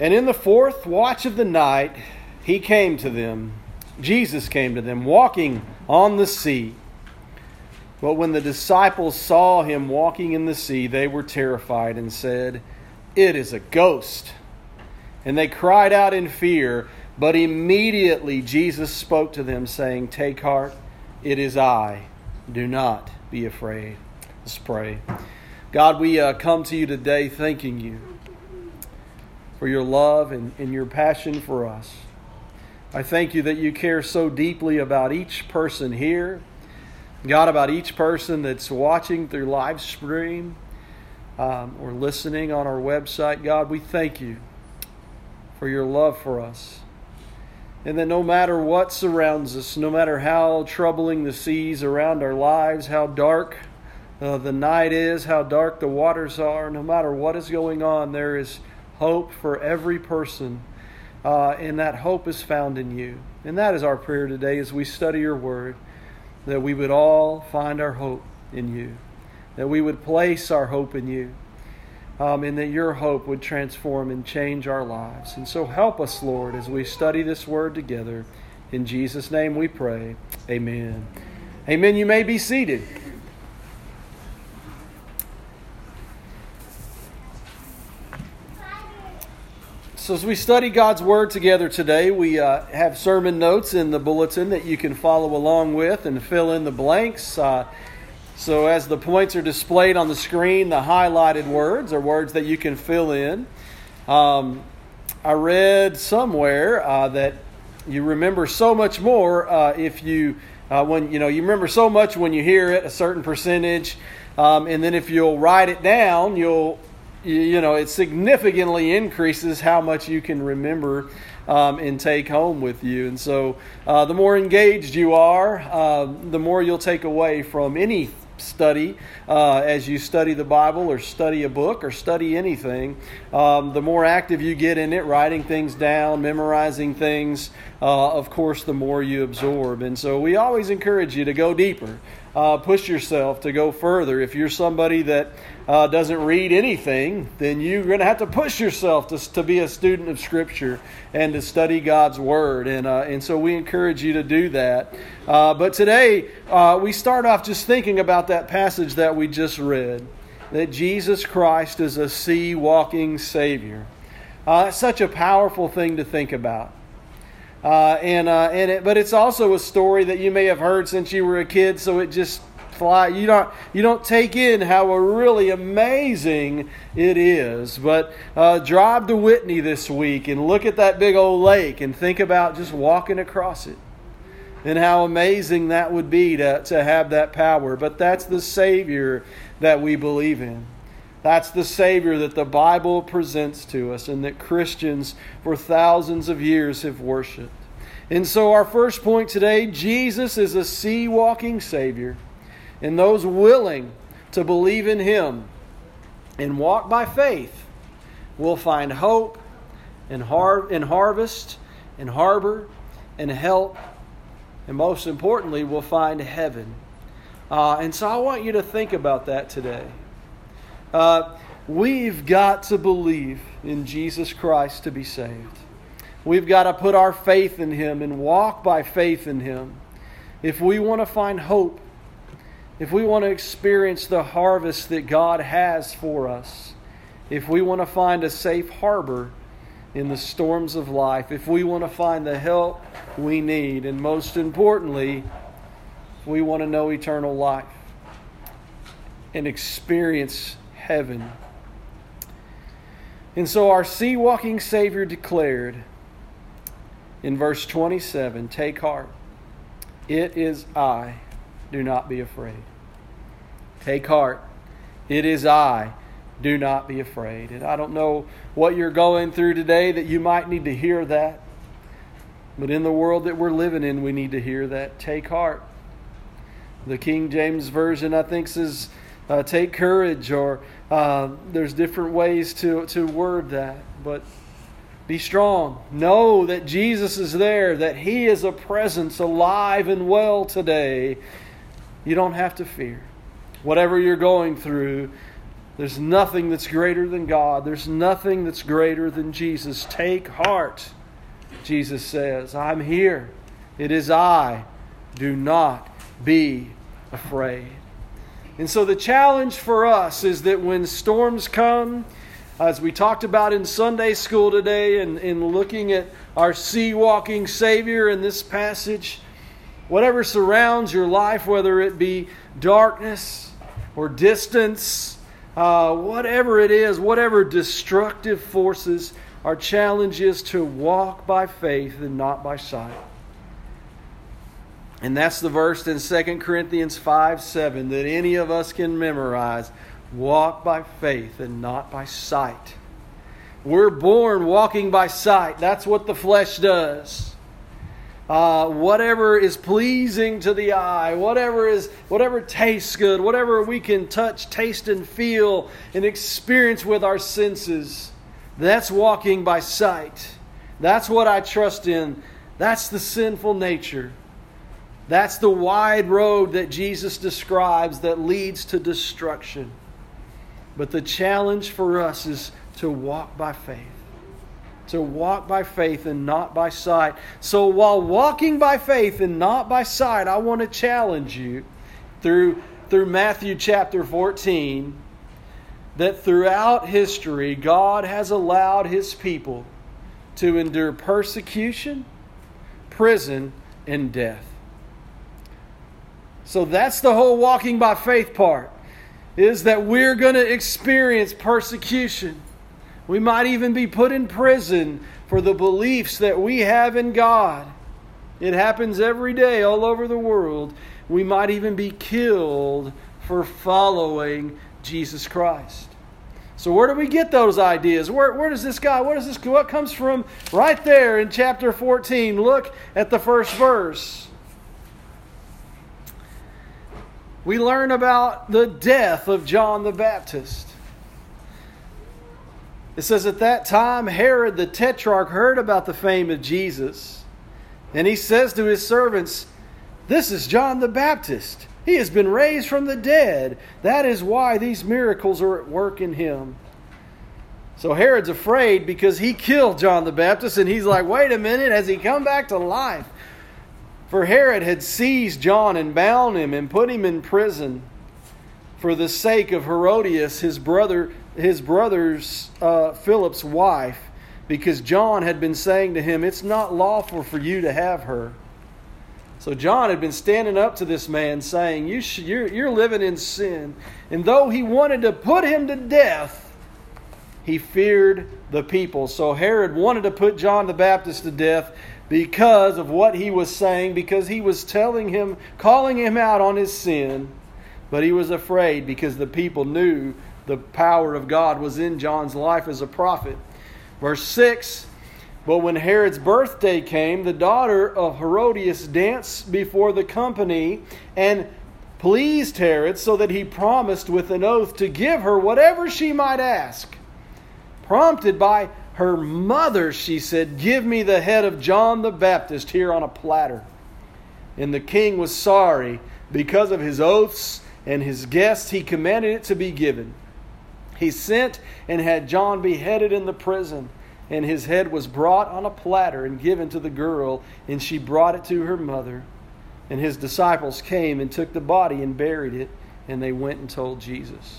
And in the fourth watch of the night, he came to them. Jesus came to them, walking on the sea. But when the disciples saw him walking in the sea, they were terrified and said, It is a ghost. And they cried out in fear. But immediately Jesus spoke to them, saying, Take heart, it is I. Do not be afraid. Let's pray. God, we uh, come to you today thanking you for your love and, and your passion for us. I thank you that you care so deeply about each person here, God, about each person that's watching through live stream um, or listening on our website. God, we thank you for your love for us. And that no matter what surrounds us, no matter how troubling the seas around our lives, how dark uh, the night is, how dark the waters are, no matter what is going on, there is hope for every person. Uh, and that hope is found in you. And that is our prayer today as we study your word, that we would all find our hope in you, that we would place our hope in you, um, and that your hope would transform and change our lives. And so help us, Lord, as we study this word together. In Jesus' name we pray. Amen. Amen. You may be seated. So, as we study God's Word together today, we uh, have sermon notes in the bulletin that you can follow along with and fill in the blanks. Uh, so, as the points are displayed on the screen, the highlighted words are words that you can fill in. Um, I read somewhere uh, that you remember so much more uh, if you, uh, when you know, you remember so much when you hear it, a certain percentage, um, and then if you'll write it down, you'll you know, it significantly increases how much you can remember um, and take home with you. And so, uh, the more engaged you are, uh, the more you'll take away from any study uh, as you study the Bible or study a book or study anything. Um, the more active you get in it, writing things down, memorizing things, uh, of course, the more you absorb. And so, we always encourage you to go deeper. Uh, push yourself to go further. If you're somebody that uh, doesn't read anything, then you're going to have to push yourself to, to be a student of Scripture and to study God's Word. And, uh, and so we encourage you to do that. Uh, but today, uh, we start off just thinking about that passage that we just read that Jesus Christ is a sea walking Savior. Uh, it's such a powerful thing to think about. Uh, and uh, and it, but it's also a story that you may have heard since you were a kid, so it just fly. You don't you don't take in how really amazing it is. But uh, drive to Whitney this week and look at that big old lake and think about just walking across it and how amazing that would be to, to have that power. But that's the Savior that we believe in. That's the Savior that the Bible presents to us and that Christians for thousands of years have worshiped. And so, our first point today Jesus is a sea walking Savior and those willing to believe in Him and walk by faith will find hope and, har- and harvest and harbor and help, and most importantly, will find heaven. Uh, and so I want you to think about that today. Uh, we've got to believe in Jesus Christ to be saved. We've got to put our faith in Him and walk by faith in Him. If we want to find hope if we want to experience the harvest that God has for us, if we want to find a safe harbor in the storms of life, if we want to find the help we need, and most importantly, we want to know eternal life and experience heaven. And so our sea walking Savior declared in verse 27 Take heart, it is I do not be afraid. Take heart. It is I. Do not be afraid. And I don't know what you're going through today that you might need to hear that. But in the world that we're living in, we need to hear that. Take heart. The King James Version, I think, says, uh, take courage, or uh, there's different ways to, to word that. But be strong. Know that Jesus is there, that He is a presence alive and well today. You don't have to fear. Whatever you're going through, There's nothing that's greater than God. There's nothing that's greater than Jesus. Take heart, Jesus says. I'm here. It is I. Do not be afraid. And so the challenge for us is that when storms come, as we talked about in Sunday school today and in looking at our sea walking Savior in this passage, whatever surrounds your life, whether it be darkness or distance, uh, whatever it is, whatever destructive forces, our challenge is to walk by faith and not by sight. And that's the verse in 2 Corinthians 5 7 that any of us can memorize. Walk by faith and not by sight. We're born walking by sight. That's what the flesh does. Uh, whatever is pleasing to the eye, whatever is whatever tastes good, whatever we can touch, taste, and feel and experience with our senses, that's walking by sight. That's what I trust in. That's the sinful nature. That's the wide road that Jesus describes that leads to destruction. But the challenge for us is to walk by faith. To walk by faith and not by sight. So while walking by faith and not by sight, I want to challenge you through, through Matthew chapter 14 that throughout history, God has allowed his people to endure persecution, prison, and death. So that's the whole walking by faith part is that we're going to experience persecution. We might even be put in prison for the beliefs that we have in God. It happens every day all over the world. We might even be killed for following Jesus Christ. So where do we get those ideas? Where, where does this guy, what does this what comes from right there in chapter 14? Look at the first verse. We learn about the death of John the Baptist. It says, At that time, Herod the Tetrarch heard about the fame of Jesus, and he says to his servants, This is John the Baptist. He has been raised from the dead. That is why these miracles are at work in him. So Herod's afraid because he killed John the Baptist, and he's like, Wait a minute, has he come back to life? For Herod had seized John and bound him and put him in prison for the sake of Herodias, his brother, his brother's uh, Philip's wife, because John had been saying to him, "It's not lawful for you to have her." So John had been standing up to this man, saying, you should, you're, you're living in sin." And though he wanted to put him to death, he feared the people. So Herod wanted to put John the Baptist to death, because of what he was saying, because he was telling him, calling him out on his sin. But he was afraid because the people knew the power of God was in John's life as a prophet. Verse 6 But when Herod's birthday came, the daughter of Herodias danced before the company and pleased Herod so that he promised with an oath to give her whatever she might ask. Prompted by her mother, she said, Give me the head of John the Baptist here on a platter. And the king was sorry because of his oaths and his guests, he commanded it to be given. He sent and had John beheaded in the prison, and his head was brought on a platter and given to the girl, and she brought it to her mother. And his disciples came and took the body and buried it, and they went and told Jesus.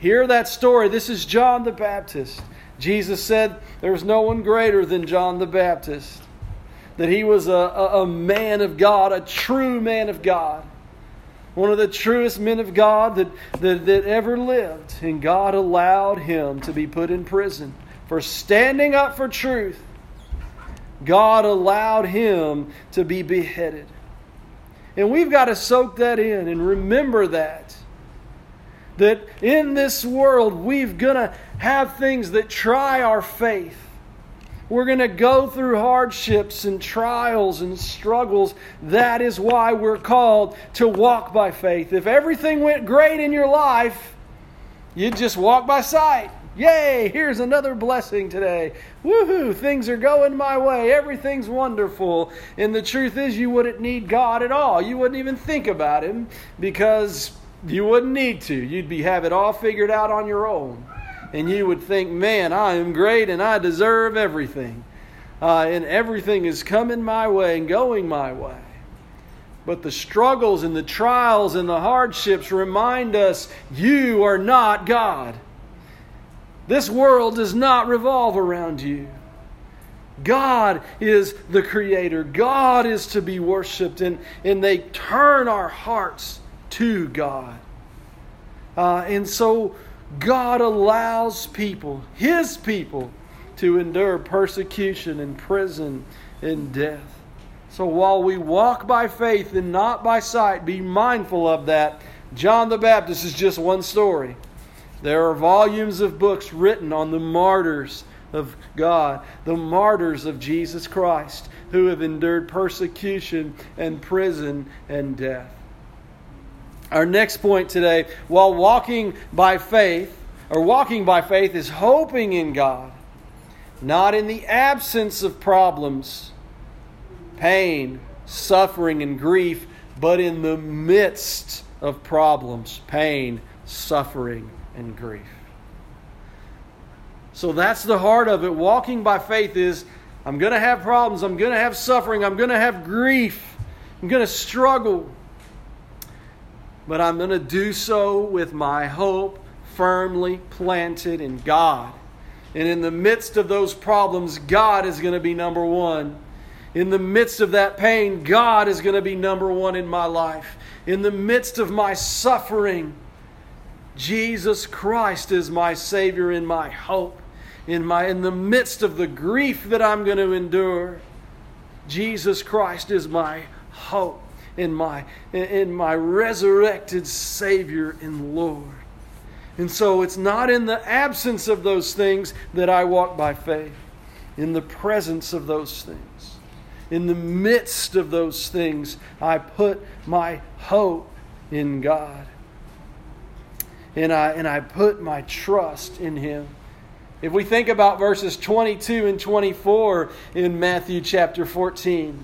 Hear that story. This is John the Baptist. Jesus said there was no one greater than John the Baptist, that he was a, a, a man of God, a true man of God one of the truest men of God that, that, that, ever lived. And God allowed him to be put in prison for standing up for truth. God allowed him to be beheaded. And we've got to soak that in and remember that that in this world we've going to have things that try our faith. We're going to go through hardships and trials and struggles. That is why we're called to walk by faith. If everything went great in your life, you'd just walk by sight. Yay, here's another blessing today. Woohoo, things are going my way. Everything's wonderful. And the truth is, you wouldn't need God at all. You wouldn't even think about Him because You wouldn't need to. You'd be have it all figured out on your own. And you would think, man, I am great and I deserve everything. Uh, and everything is coming my way and going my way. But the struggles and the trials and the hardships remind us you are not God. This world does not revolve around you. God is the creator. God is to be worshiped. And, and they turn our hearts to God. Uh, and so God allows people, His people, to endure persecution and prison and death. So while we walk by faith and not by sight, be mindful of that. John the Baptist is just one story. There are volumes of books written on the martyrs of God, the martyrs of Jesus Christ, who have endured persecution and prison and death. Our next point today, while walking by faith, or walking by faith is hoping in God, not in the absence of problems, pain, suffering, and grief, but in the midst of problems, pain, suffering, and grief. So that's the heart of it. Walking by faith is I'm going to have problems, I'm going to have suffering, I'm going to have grief, I'm going to struggle. But I'm going to do so with my hope firmly planted in God. And in the midst of those problems, God is going to be number one. In the midst of that pain, God is going to be number one in my life. In the midst of my suffering, Jesus Christ is my Savior and my hope in my in the midst of the grief that I'm going to endure, Jesus Christ is my hope in my in my resurrected Savior and Lord. And so it's not in the absence of those things that I walk by faith, in the presence of those things. In the midst of those things, I put my hope in God. And I, and I put my trust in Him. If we think about verses 22 and 24 in Matthew chapter 14,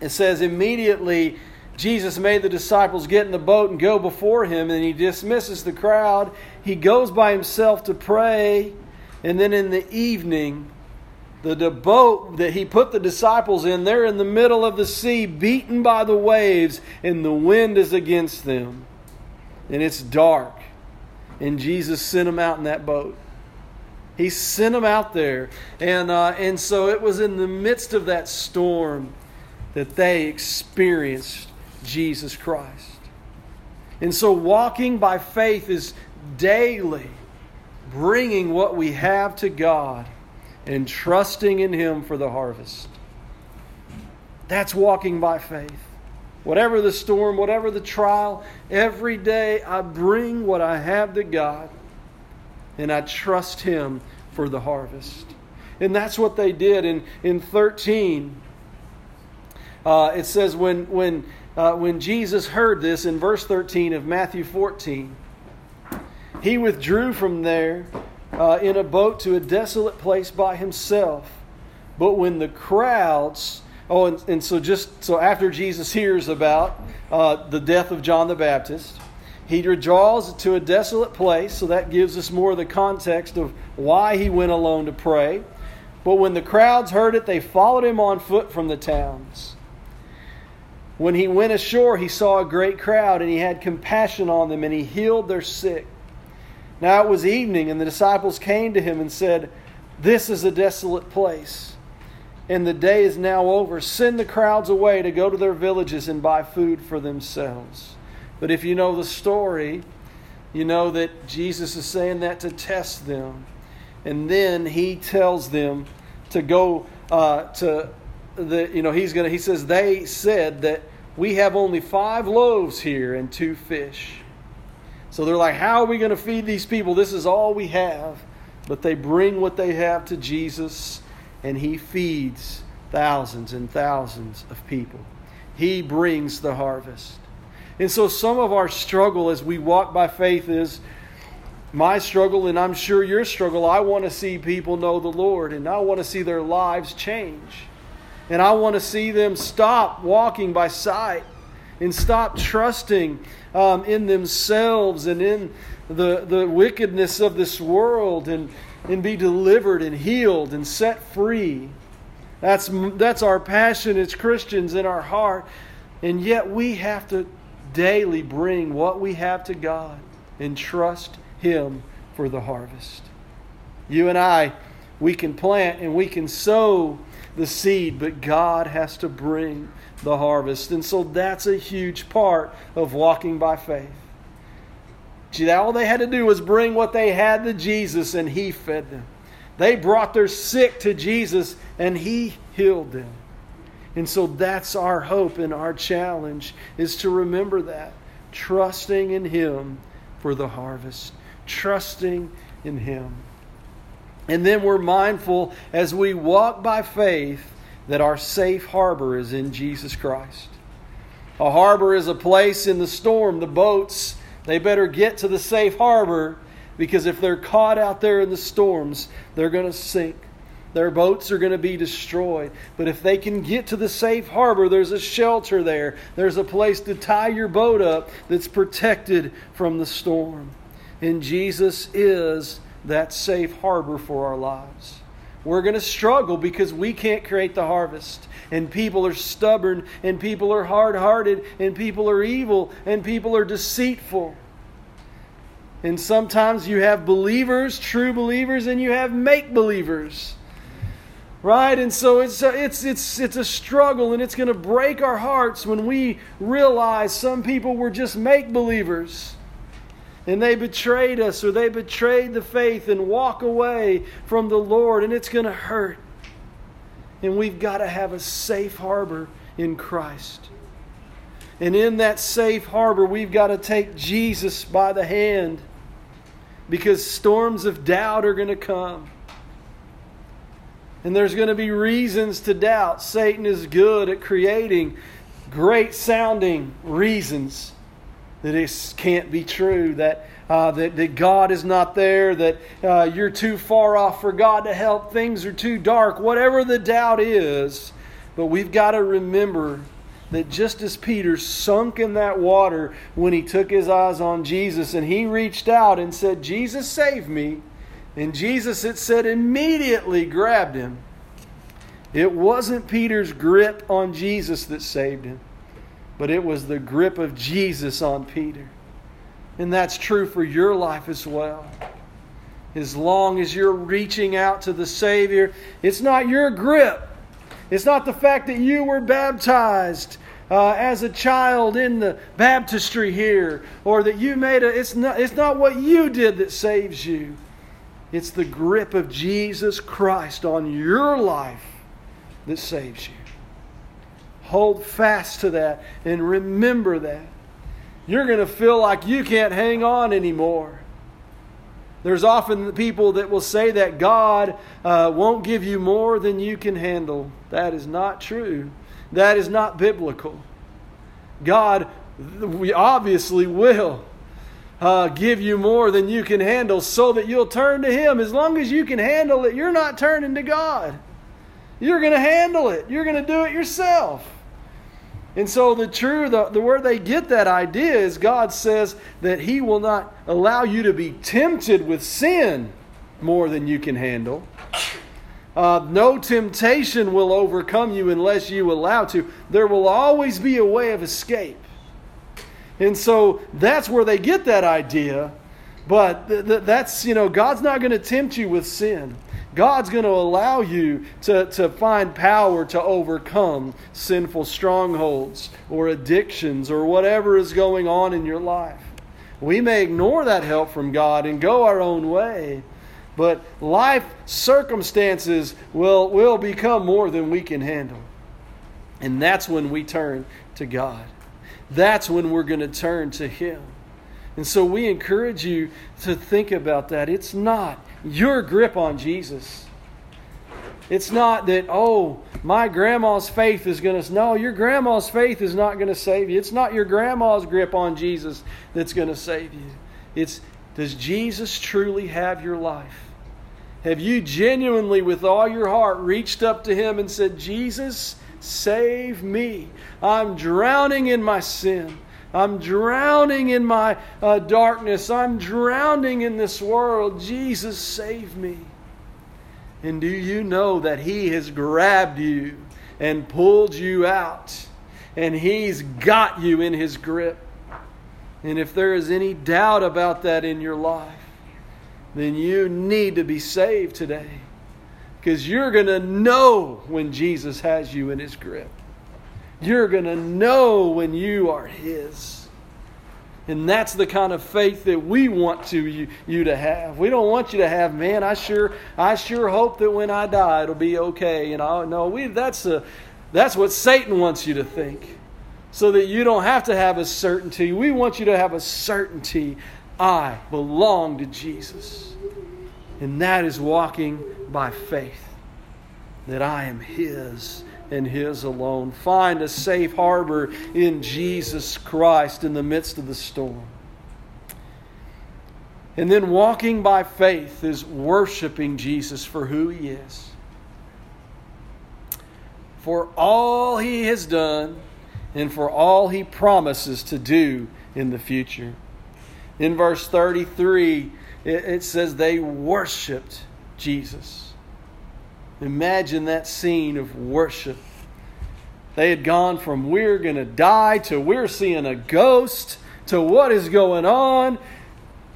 it says, Immediately Jesus made the disciples get in the boat and go before him, and he dismisses the crowd. He goes by himself to pray, and then in the evening, the, boat that he put the disciples in, they're in the middle of the sea, beaten by the waves, and the wind is against them. And it's dark. And Jesus sent them out in that boat. He sent them out there. And, uh, and so it was in the midst of that storm that they experienced Jesus Christ. And so walking by faith is daily bringing what we have to God and trusting in Him for the harvest. That's walking by faith. Whatever the storm, whatever the trial, every day I bring what I have to God and I trust Him for the harvest. And that's what they did in, in 13. Uh, it says, when, when, uh, when Jesus heard this in verse 13 of Matthew 14, he withdrew from there uh, in a boat to a desolate place by himself. But when the crowds, oh, and, and so just so after Jesus hears about uh, the death of John the Baptist, he withdraws to a desolate place, so that gives us more of the context of why he went alone to pray. But when the crowds heard it, they followed him on foot from the towns. When he went ashore, he saw a great crowd, and he had compassion on them, and he healed their sick. Now it was evening, and the disciples came to him and said, This is a desolate place, and the day is now over. Send the crowds away to go to their villages and buy food for themselves. But if you know the story, you know that Jesus is saying that to test them. And then he tells them to go uh, to the, you know, he's going to, he says, they said that we have only five loaves here and two fish. So they're like, how are we going to feed these people? This is all we have. But they bring what they have to Jesus, and he feeds thousands and thousands of people. He brings the harvest. And so some of our struggle as we walk by faith is my struggle, and I'm sure your struggle. I want to see people know the Lord, and I want to see their lives change. And I want to see them stop walking by sight and stop trusting um, in themselves and in the, the wickedness of this world and, and be delivered and healed and set free. That's, that's our passion as Christians in our heart. And yet we have to daily bring what we have to God and trust Him for the harvest. You and I, we can plant and we can sow the seed, but God has to bring the harvest. And so that's a huge part of walking by faith. All they had to do was bring what they had to Jesus, and He fed them. They brought their sick to Jesus, and He healed them. And so that's our hope and our challenge is to remember that. Trusting in Him for the harvest. Trusting in Him. And then we're mindful as we walk by faith that our safe harbor is in Jesus Christ. A harbor is a place in the storm. The boats, they better get to the safe harbor because if they're caught out there in the storms, they're going to sink. Their boats are going to be destroyed. But if they can get to the safe harbor, there's a shelter there. There's a place to tie your boat up that's protected from the storm. And Jesus is that safe harbor for our lives. We're going to struggle because we can't create the harvest. And people are stubborn, and people are hard hearted, and people are evil, and people are deceitful. And sometimes you have believers, true believers, and you have make believers. Right? And so it's a, it's it's it's a struggle and it's going to break our hearts when we realize some people were just make believers and they betrayed us or they betrayed the faith and walk away from the Lord, and it's going to hurt. And we've got to have a safe harbor in Christ. And in that safe harbor, we've got to take Jesus by the hand because storms of doubt are going to come. And there's going to be reasons to doubt. Satan is good at creating great sounding reasons that it can't be true, that, uh, that, that God is not there, that uh, you're too far off for God to help, things are too dark, whatever the doubt is. But we've got to remember that just as Peter sunk in that water when he took his eyes on Jesus and he reached out and said, Jesus, save me, and Jesus, it said, immediately grabbed him. It wasn't Peter's grip on Jesus that saved him but it was the grip of Jesus on Peter. And that's true for your life as well. As long as you're reaching out to the Savior, it's not your grip. It's not the fact that you were baptized uh, as a child in the baptistry here, or that you made a. It's not. It's not what you did that saves you. It's the grip of Jesus Christ on your life that saves you. Hold fast to that and remember that. You're going to feel like you can't hang on anymore. There's often people that will say that God uh, won't give you more than you can handle. That is not true. That is not biblical. God we obviously will uh, give you more than you can handle so that you'll turn to Him. As long as you can handle it, you're not turning to God. You're going to handle it, you're going to do it yourself. And so the true, the, the where they get that idea is God says that He will not allow you to be tempted with sin more than you can handle. Uh, no temptation will overcome you unless you allow to. There will always be a way of escape. And so that's where they get that idea. But th- th- that's, you know, God's not going to tempt you with sin. God's going to allow you to, to find power to overcome sinful strongholds or addictions or whatever is going on in your life. We may ignore that help from God and go our own way, but life circumstances will, will become more than we can handle. And that's when we turn to God. That's when we're going to turn to Him. And so we encourage you to think about that. It's not your grip on Jesus. It's not that, oh, my grandma's faith is going to. No, your grandma's faith is not going to save you. It's not your grandma's grip on Jesus that's going to save you. It's, does Jesus truly have your life? Have you genuinely, with all your heart, reached up to Him and said, Jesus, save me. I'm drowning in my sin. I'm drowning in my uh, darkness. I'm drowning in this world. Jesus, save me. And do you know that He has grabbed you and pulled you out? And He's got you in His grip. And if there is any doubt about that in your life, then you need to be saved today. Because you're going to know when Jesus has you in His grip. You're going to know when you are His. And that's the kind of faith that we want to you, you to have. We don't want you to have, man, I sure I sure hope that when I die it'll be okay. You know, no, we that's a that's what Satan wants you to think. So that you don't have to have a certainty. We want you to have a certainty. I belong to Jesus. And that is walking by faith. That I am his and His alone. Find a safe harbor in Jesus Christ in the midst of the storm. And then walking by faith is worshiping Jesus for who He is, for all He has done, and for all He promises to do in the future. In verse 33, it says they worshiped Jesus. Imagine that scene of worship. They had gone from we're going to die to we're seeing a ghost to what is going on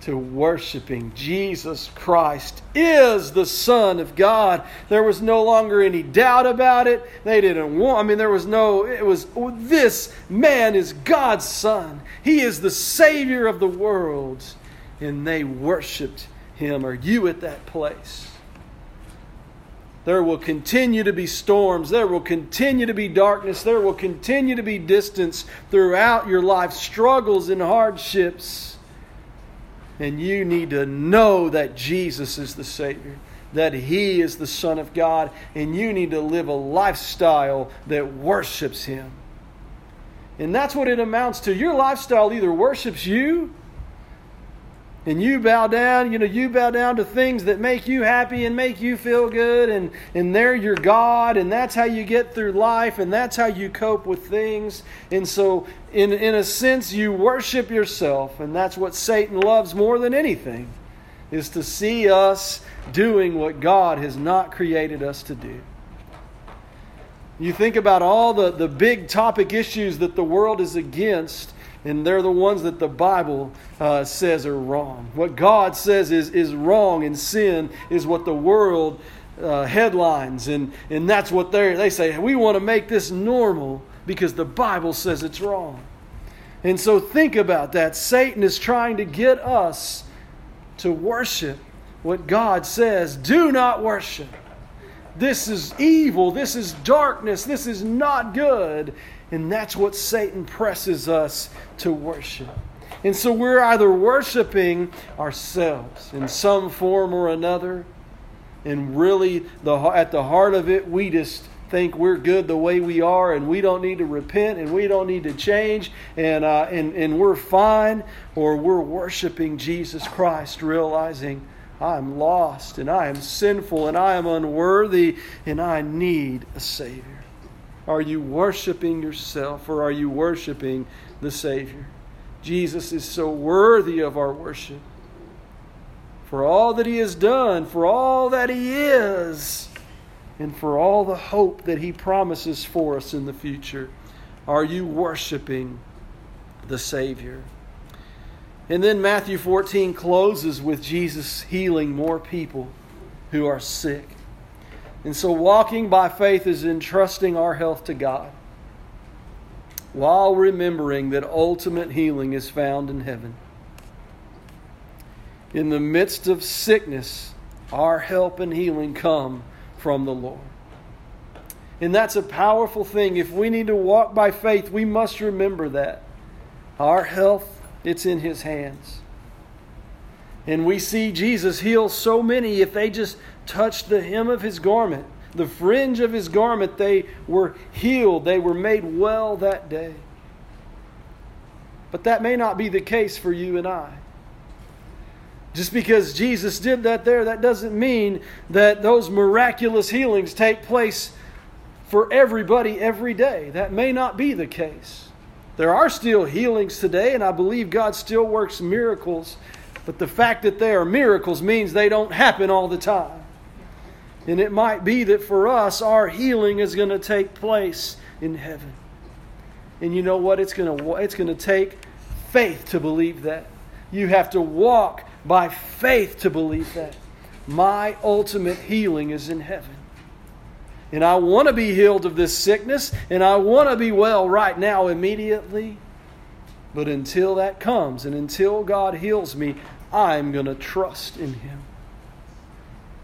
to worshiping Jesus Christ is the Son of God. There was no longer any doubt about it. They didn't want, I mean, there was no, it was, oh, this man is God's Son. He is the Savior of the world. And they worshiped him. Are you at that place? There will continue to be storms. There will continue to be darkness. There will continue to be distance throughout your life, struggles and hardships. And you need to know that Jesus is the Savior, that He is the Son of God, and you need to live a lifestyle that worships Him. And that's what it amounts to. Your lifestyle either worships you and you bow down, you know, you bow down to things that make you happy and make you feel good, and, and they're your God, and that's how you get through life, and that's how you cope with things. And so, in, in a sense, you worship yourself, and that's what Satan loves more than anything, is to see us doing what God has not created us to do. You think about all the, the big topic issues that the world is against, and they're the ones that the Bible uh, says are wrong. What God says is, is wrong, and sin is what the world uh, headlines, and, and that's what they they say. We want to make this normal because the Bible says it's wrong. And so think about that. Satan is trying to get us to worship what God says do not worship. This is evil. This is darkness. This is not good. And that's what Satan presses us to worship. And so we're either worshiping ourselves in some form or another, and really the, at the heart of it, we just think we're good the way we are and we don't need to repent and we don't need to change and, uh, and, and we're fine, or we're worshiping Jesus Christ, realizing I'm lost and I am sinful and I am unworthy and I need a Savior. Are you worshiping yourself or are you worshiping the Savior? Jesus is so worthy of our worship. For all that He has done, for all that He is, and for all the hope that He promises for us in the future, are you worshiping the Savior? And then Matthew 14 closes with Jesus healing more people who are sick. And so, walking by faith is entrusting our health to God while remembering that ultimate healing is found in heaven. In the midst of sickness, our help and healing come from the Lord. And that's a powerful thing. If we need to walk by faith, we must remember that. Our health, it's in His hands. And we see Jesus heal so many if they just touched the hem of his garment, the fringe of his garment, they were healed. They were made well that day. But that may not be the case for you and I. Just because Jesus did that there, that doesn't mean that those miraculous healings take place for everybody every day. That may not be the case. There are still healings today, and I believe God still works miracles, but the fact that they are miracles means they don't happen all the time. And it might be that for us, our healing is going to take place in heaven. And you know what? It's going to, it's going to take faith to believe that. You have to walk by faith to believe that. My ultimate healing is in heaven. And I want to be healed of this sickness, and I want to be well right now, immediately. But until that comes, and until God heals me, I'm going to trust in Him.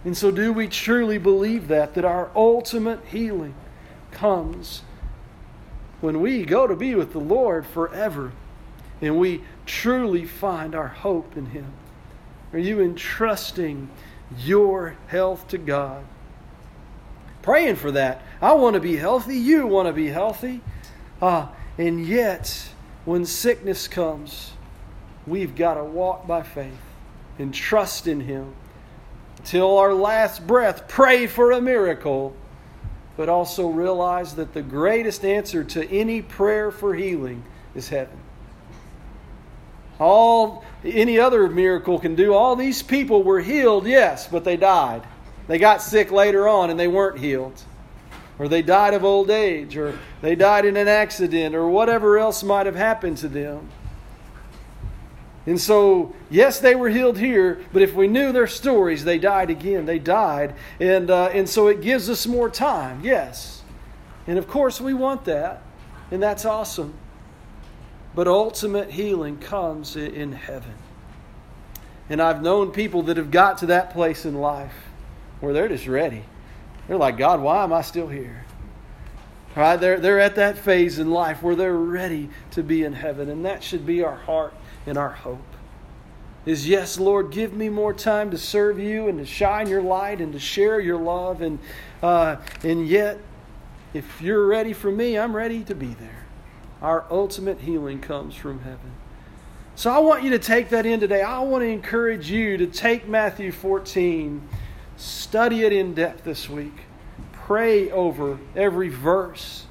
And so, do we truly believe that? That our ultimate healing comes when we go to be with the Lord forever and we truly find our hope in Him? Are you entrusting your health to God? Praying for that. I want to be healthy. You want to be healthy. Uh, and yet, when sickness comes, we've got to walk by faith and trust in Him till our last breath. Pray for a miracle, but also realize that the greatest answer to any prayer for healing is heaven. All any other miracle can do. All these people were healed, yes, but they died. They got sick later on and they weren't healed. Or they died of old age, or they died in an accident, or whatever else might have happened to them. And so, yes, they were healed here, but if we knew their stories, they died again. They died. And, uh, and so it gives us more time, yes. And of course, we want that, and that's awesome. But ultimate healing comes in heaven. And I've known people that have got to that place in life where they're just ready. They're like, God, why am I still here? Right, they're, they're at that phase in life where they're ready to be in heaven. And that should be our heart and our hope. Is yes, Lord, give me more time to serve you and to shine your light and to share your love. And, uh, and yet, if you're ready for me, I'm ready to be there. Our ultimate healing comes from heaven. So I want you to take that in today. I want to encourage you to take Matthew 14, study it in depth this week, pray over every verse,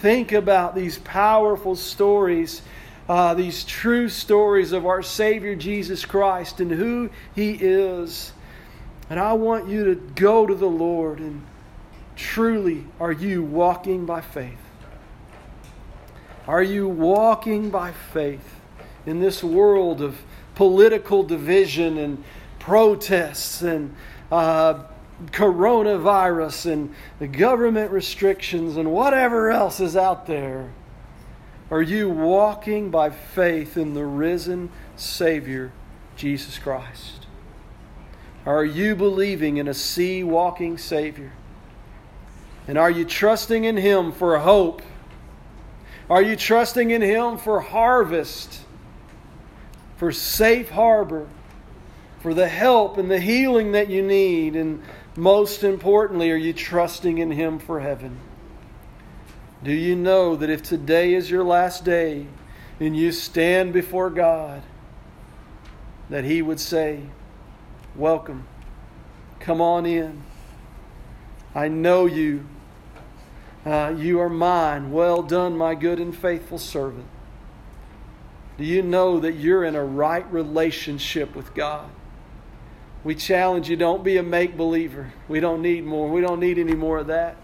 think about these powerful stories. Uh, these true stories of our Savior Jesus Christ and who He is. And I want you to go to the Lord and truly, are you walking by faith? Are you walking by faith in this world of political division and protests and uh, coronavirus and the government restrictions and whatever else is out there? Are you walking by faith in the risen Savior, Jesus Christ? Are you believing in a sea walking Savior? And are you trusting in Him for hope? Are you trusting in Him for harvest, for safe harbor, for the help and the healing that you need? And most importantly, are you trusting in Him for heaven? Do you know that if today is your last day and you stand before God, that He would say, Welcome, come on in. I know you. Uh, you are mine. Well done, my good and faithful servant. Do you know that you're in a right relationship with God? We challenge you don't be a make believer. We don't need more. We don't need any more of that.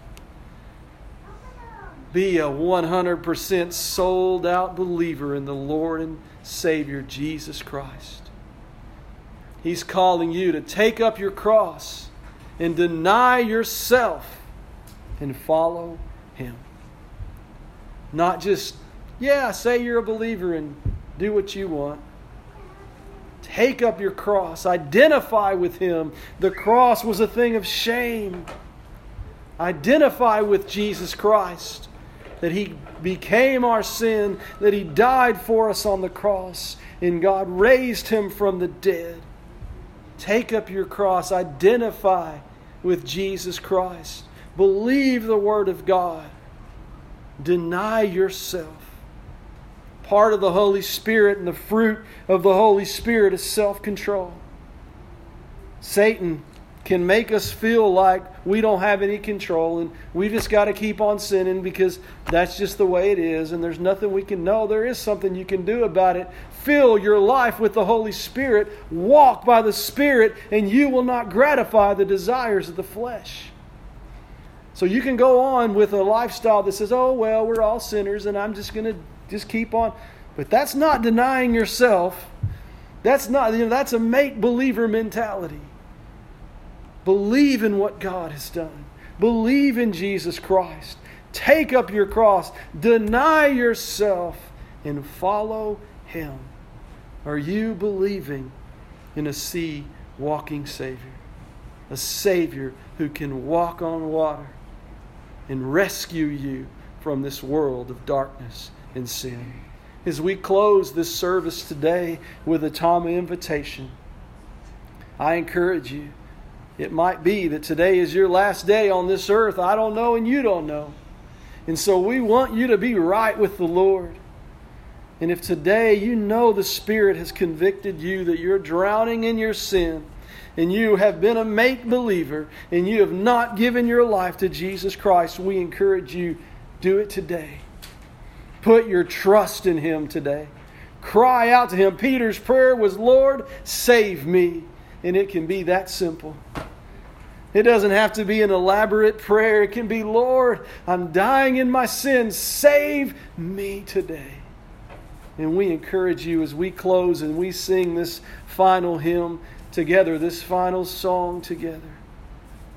Be a 100% sold out believer in the Lord and Savior Jesus Christ. He's calling you to take up your cross and deny yourself and follow him. Not just, yeah, say you're a believer and do what you want. Take up your cross, identify with Him. The cross was a thing of shame. Identify with Jesus Christ, that He became our sin, that He died for us on the cross, and God raised Him from the dead. Take up your cross, identify with Jesus Christ. Believe the Word of God. Deny yourself. Part of the Holy Spirit and the fruit of the Holy Spirit is self control. Satan can make us feel like we don't have any control and we just got to keep on sinning because that's just the way it is and there's nothing we can know. There is something you can do about it. Fill your life with the Holy Spirit, walk by the Spirit, and you will not gratify the desires of the flesh. So you can go on with a lifestyle that says, oh, well, we're all sinners and I'm just going to just keep on. But that's not denying yourself. That's not, you know, that's a make believer mentality. Believe in what God has done. Believe in Jesus Christ. Take up your cross. Deny yourself and follow Him. Are you believing in a sea walking Savior? A Savior who can walk on water and rescue you from this world of darkness and sin. As we close this service today with a of invitation, I encourage you. It might be that today is your last day on this earth. I don't know, and you don't know. And so we want you to be right with the Lord. And if today you know the Spirit has convicted you that you're drowning in your sin, and you have been a make believer and you have not given your life to Jesus Christ, we encourage you do it today. Put your trust in Him today. Cry out to Him. Peter's prayer was, Lord, save me. And it can be that simple. It doesn't have to be an elaborate prayer. It can be, Lord, I'm dying in my sins. Save me today. And we encourage you as we close and we sing this final hymn together, this final song together.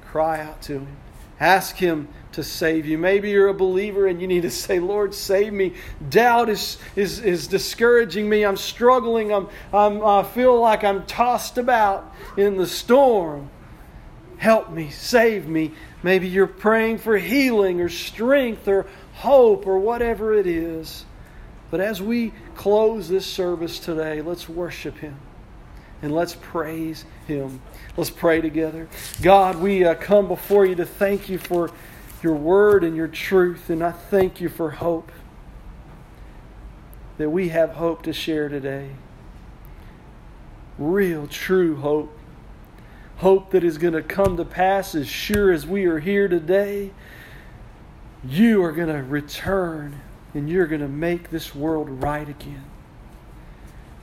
Cry out to Him. Ask Him to save you. Maybe you're a believer and you need to say, Lord, save me. Doubt is, is, is discouraging me. I'm struggling. I'm, I'm, I feel like I'm tossed about in the storm. Help me, save me. Maybe you're praying for healing or strength or hope or whatever it is. But as we close this service today, let's worship Him and let's praise Him. Let's pray together. God, we uh, come before you to thank you for your word and your truth, and I thank you for hope. That we have hope to share today. Real, true hope. Hope that is going to come to pass as sure as we are here today. You are going to return and you're going to make this world right again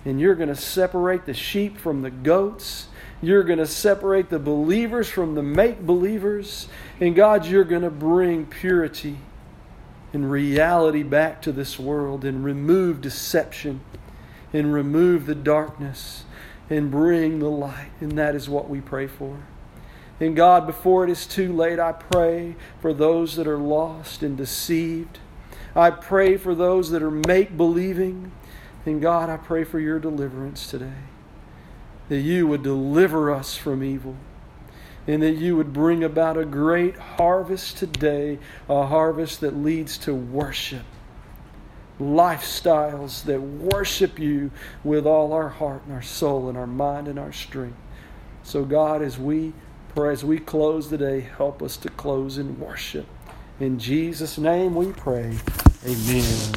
and you're going to separate the sheep from the goats. You're going to separate the believers from the make believers. And God, you're going to bring purity and reality back to this world and remove deception and remove the darkness and bring the light. And that is what we pray for. And God, before it is too late, I pray for those that are lost and deceived. I pray for those that are make believing. And God, I pray for your deliverance today. That you would deliver us from evil. And that you would bring about a great harvest today, a harvest that leads to worship. Lifestyles that worship you with all our heart and our soul and our mind and our strength. So, God, as we pray, as we close today, help us to close in worship. In Jesus' name we pray. Amen.